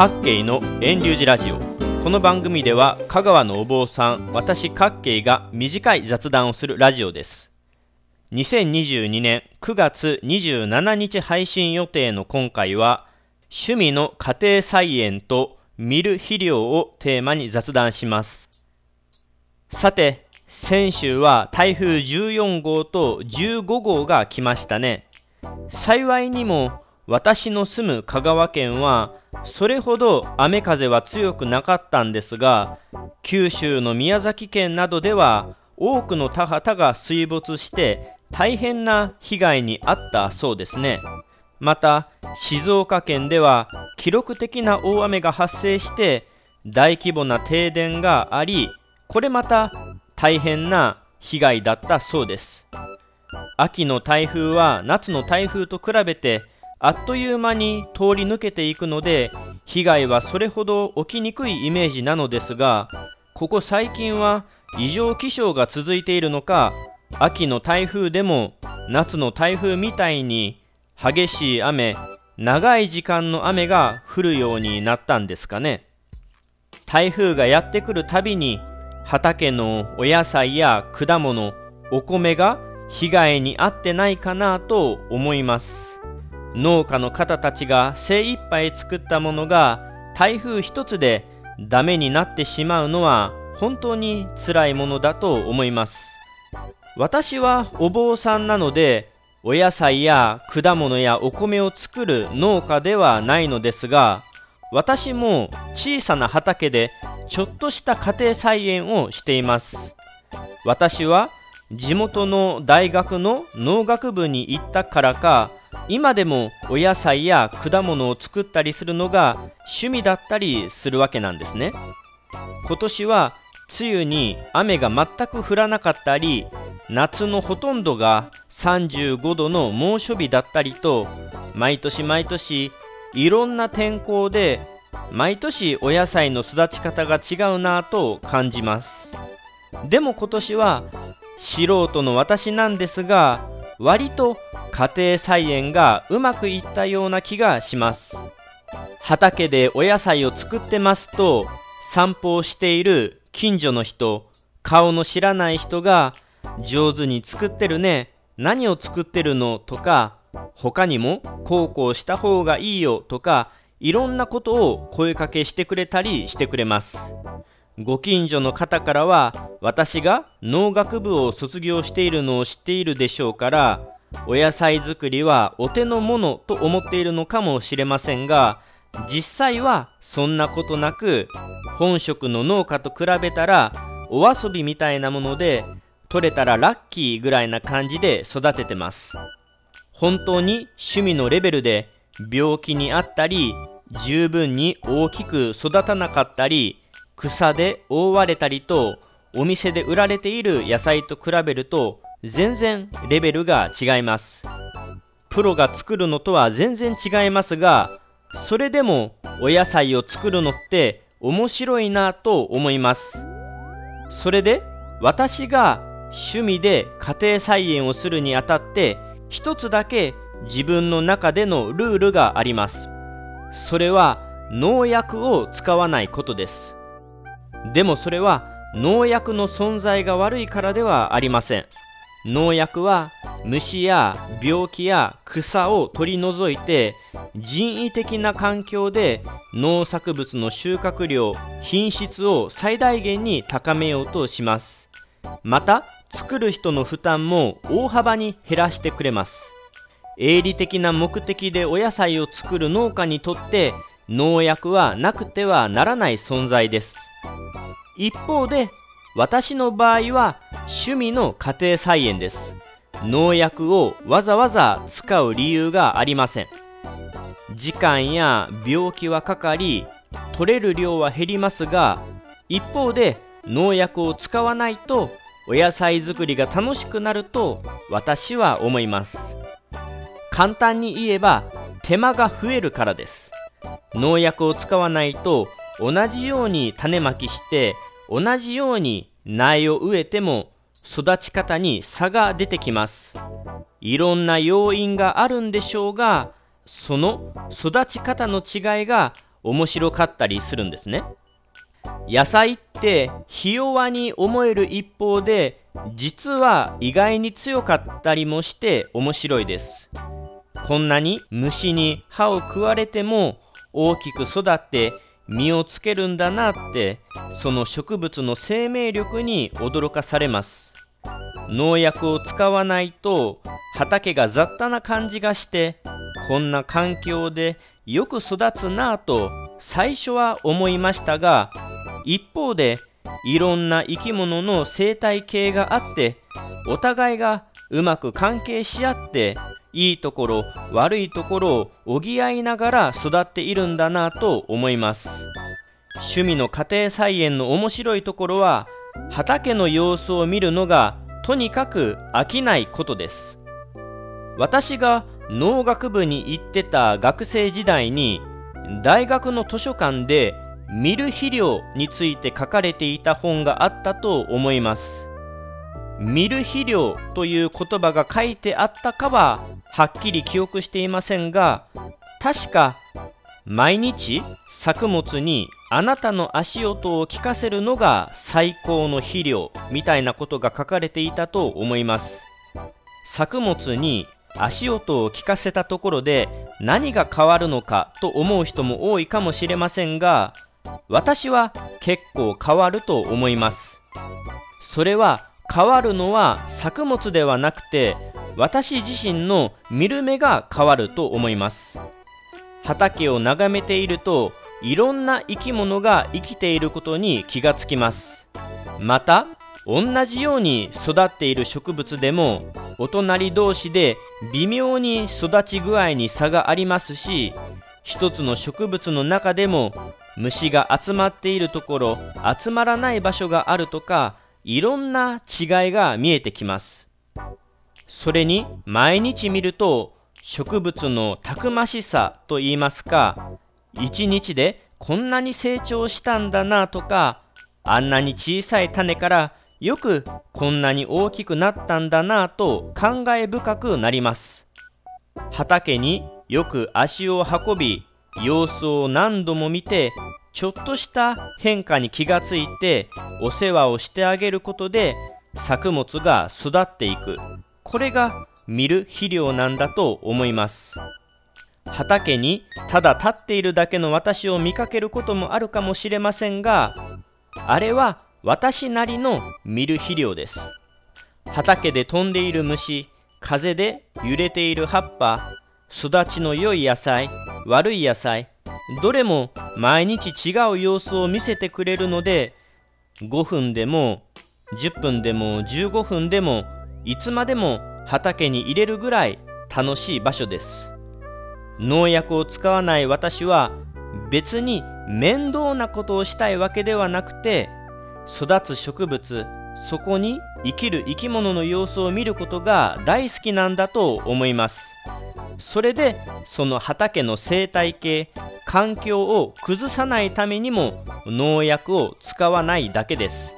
各系の遠流寺ラジオ。この番組では香川のお坊さん私各系が短い雑談をするラジオです。2022年9月27日配信予定の今回は趣味の家庭菜園と見る肥料をテーマに雑談します。さて先週は台風14号と15号が来ましたね。幸いにも私の住む香川県はそれほど雨風は強くなかったんですが九州の宮崎県などでは多くの田畑が水没して大変な被害に遭ったそうですね。また静岡県では記録的な大雨が発生して大規模な停電がありこれまた大変な被害だったそうです。秋の台風は夏の台風と比べてあっという間に通り抜けていくので被害はそれほど起きにくいイメージなのですがここ最近は異常気象が続いているのか秋の台風でも夏の台風みたいに激しい雨長い時間の雨が降るようになったんですかね。台風がやってくるたびに畑のお野菜や果物お米が被害に遭ってないかなと思います。農家の方たちが精一杯作ったものが台風一つでダメになってしまうのは本当に辛いものだと思います。私はお坊さんなのでお野菜や果物やお米を作る農家ではないのですが私も小さな畑でちょっとした家庭菜園をしています。私は地元の大学の農学部に行ったからか今でもお野菜や果物を作ったりするのが趣味だったりするわけなんですね。今年は梅雨に雨が全く降らなかったり夏のほとんどが35度の猛暑日だったりと毎年毎年いろんな天候で毎年お野菜の育ち方が違うなぁと感じます。でも今年は素人の私なんですが割と家庭菜園がうまくいったような気がします。畑でお野菜を作ってますと散歩をしている近所の人顔の知らない人が上手に作ってるね何を作ってるのとか他にもこうこうした方がいいよとかいろんなことを声かけしてくれたりしてくれます。ご近所の方からは私が農学部を卒業しているのを知っているでしょうからお野菜作りはお手の物と思っているのかもしれませんが実際はそんなことなく本職の農家と比べたらお遊びみたいなもので取れたらラッキーぐらいな感じで育ててます。本当に趣味のレベルで病気にあったり十分に大きく育たなかったり草で覆われたりとお店で売られている野菜と比べると全然レベルが違います。プロが作るのとは全然違いますがそれでもお野菜を作るのって面白いなと思います。それで私が趣味で家庭菜園をするにあたって一つだけ自分の中でのルールがあります。それは農薬を使わないことです。でもそれは農薬の存在が悪いからではありません。農薬は虫や病気や草を取り除いて人為的な環境で農作物の収穫量品質を最大限に高めようとします。また作る人の負担も大幅に減らしてくれます。営利的な目的でお野菜を作る農家にとって農薬はなくてはならない存在です。一方で私の場合は趣味の家庭菜園です。農薬をわざわざ使う理由がありません。時間や病気はかかり取れる量は減りますが一方で農薬を使わないとお野菜作りが楽しくなると私は思います。簡単に言えば手間が増えるからです。農薬を使わないと同じように種まきして同じように苗を植えても育ち方に差が出てきます。いろんな要因があるんでしょうがその育ち方の違いが面白かったりするんですね。野菜ってひ弱に思える一方で実は意外に強かったりもして面白いです。こんなに虫に歯を食われても大きく育って実をつけるんだなってその植物の生命力に驚かされます。農薬を使わないと畑が雑多な感じがしてこんな環境でよく育つなぁと最初は思いましたが一方でいろんな生き物の生態系があってお互いがうまく関係し合っていいところ悪いところを補いながら育っているんだなと思います。趣味の家庭菜園の面白いところは畑の様子を見るのがとにかく飽きないことです。私が農学部に行ってた学生時代に大学の図書館で見る肥料について書かれていた本があったと思います。見る肥料という言葉が書いてあったかははっきり記憶していませんが確か毎日作物にあなたの足音を聞かせるのが最高の肥料みたいなことが書かれていたと思います。作物に足音を聞かせたところで何が変わるのかと思う人も多いかもしれませんが私は結構変わると思います。それは変わるのは作物ではなくて私自身の見る目が変わると思います。畑を眺めているといろんな生き物が生きていることに気がつきます。また同じように育っている植物でもお隣同士で微妙に育ち具合に差がありますし一つの植物の中でも虫が集まっているところ集まらない場所があるとかいろんな違いが見えてきます。それに毎日見ると植物のたくましさといいますか一日でこんなに成長したんだなとかあんなに小さい種からよくこんなに大きくなったんだなと感慨深くなります。畑によく足を運び様子を何度も見てちょっとした変化に気がついてお世話をしてあげることで作物が育っていく。これが見る肥料なんだと思います。畑にただ立っているだけの私を見かけることもあるかもしれませんがあれは私なりの見る肥料です。畑で飛んでいる虫風で揺れている葉っぱ育ちの良い野菜悪い野菜どれも毎日違う様子を見せてくれるので5分でも10分でも15分でもいつまでも畑に入れるぐらい楽しい場所です。農薬を使わない私は別に面倒なことをしたいわけではなくて育つ植物そこに生きる生き物の様子を見ることが大好きなんだと思います。それでその畑の生態系環境を崩さないためにも農薬を使わないだけです。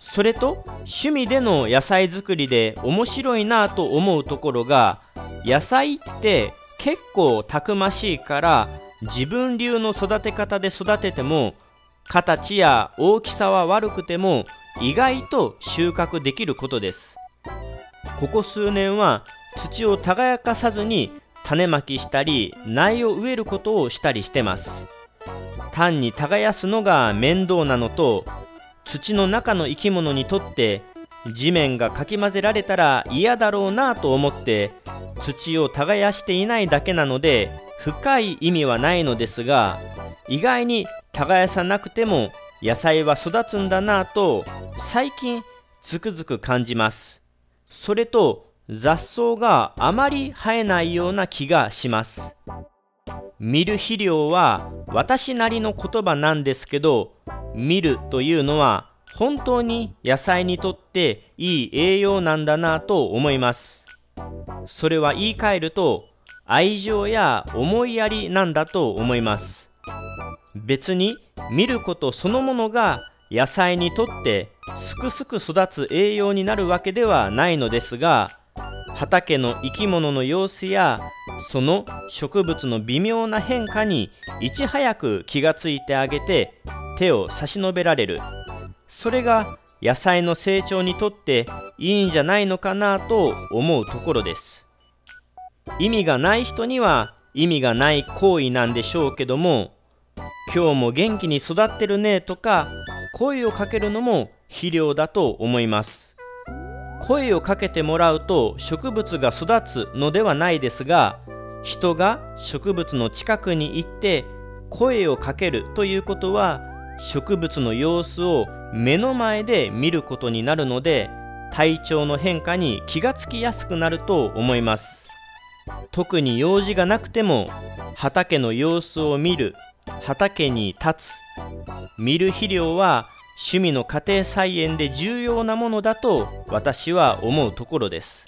それと趣味での野菜作りで面白いなと思うところが野菜って結構たくましいから自分流の育て方で育てても形や大きさは悪くても意外と収穫できることです。ここ数年は土を耕かさずに種まきしたり苗を植えることをしたりしてます。単に耕すのが面倒なのと土の中の生き物にとって地面がかき混ぜられたら嫌だろうなと思って土を耕していないだけなので深い意味はないのですが意外に耕さなくても野菜は育つんだなぁと最近つくづく感じます。それと雑草があまり生えないような気がします。見る肥料は私なりの言葉なんですけど見るというのは本当に野菜にとっていい栄養なんだなと思います。それは言い換えると愛情や思いやりなんだと思います。別に見ることそのものが野菜にとってすくすく育つ栄養になるわけではないのですが畑の生き物の様子やその植物の微妙な変化にいち早く気がついてあげて手を差し伸べられる。それが野菜の成長にとっていいんじゃないのかなと思うところです。意味がない人には意味がない行為なんでしょうけども今日も元気に育ってるねとか声をかけるのも肥料だと思います。声をかけてもらうと植物が育つのではないですが人が植物の近くに行って声をかけるということは植物の様子を目の前で見ることになるので体調の変化に気がつきやすくなると思います。特に用事がなくても畑の様子を見る畑に立つ見る肥料は趣味の家庭菜園で重要なものだと私は思うところです。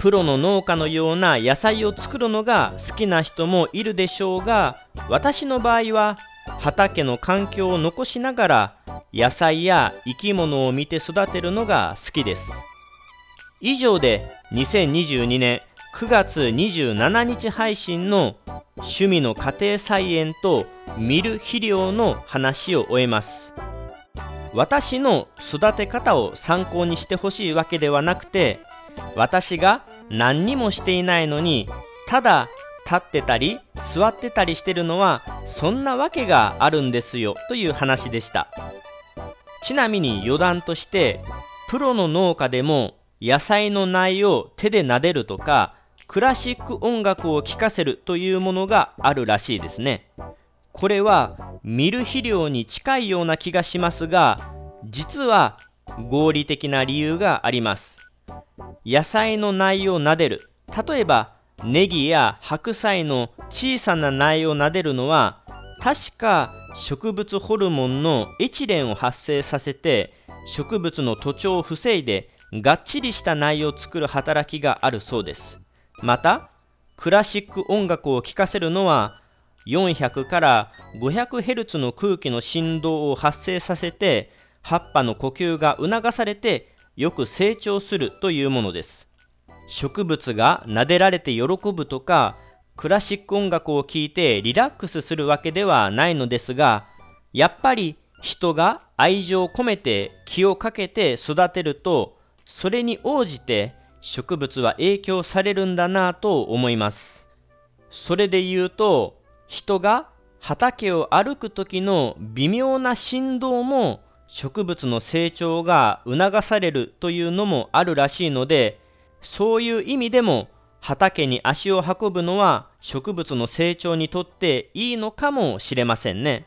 プロの農家のような野菜を作るのが好きな人もいるでしょうが私の場合は畑の環境を残しながら野菜や生き物を見て育てるのが好きです。以上で2022年9月27日配信の趣味の家庭菜園と見る肥料の話を終えます。私の育て方を参考にしてほしいわけではなくて私が何にもしていないのにただ立ってたり座ってたりしてるのはそんなわけがあるんですよという話でした。ちなみに余談としてプロの農家でも野菜の苗を手で撫でるとかクラシック音楽を聴かせるというものがあるらしいですね。これは見る肥料に近いような気がしますが実は合理的な理由があります。野菜の苗を撫でる。例えばネギや白菜の小さな苗を撫でるのは確か植物ホルモンのエチレンを発生させて植物の徒長を防いでがっちりした苗を作る働きがあるそうです。またクラシック音楽を聴かせるのは400から 500Hz の空気の振動を発生させて葉っぱの呼吸が促されてよく成長するというものです。植物が撫でられて喜ぶとかクラシック音楽を聴いてリラックスするわけではないのですがやっぱり人が愛情を込めて気をかけて育てるとそれに応じて植物は影響されるんだなぁと思います。それで言うと人が畑を歩く時の微妙な振動も植物の成長が促されるというのもあるらしいのでそういう意味でも畑に足を運ぶのは植物の成長にとっていいのかもしれませんね。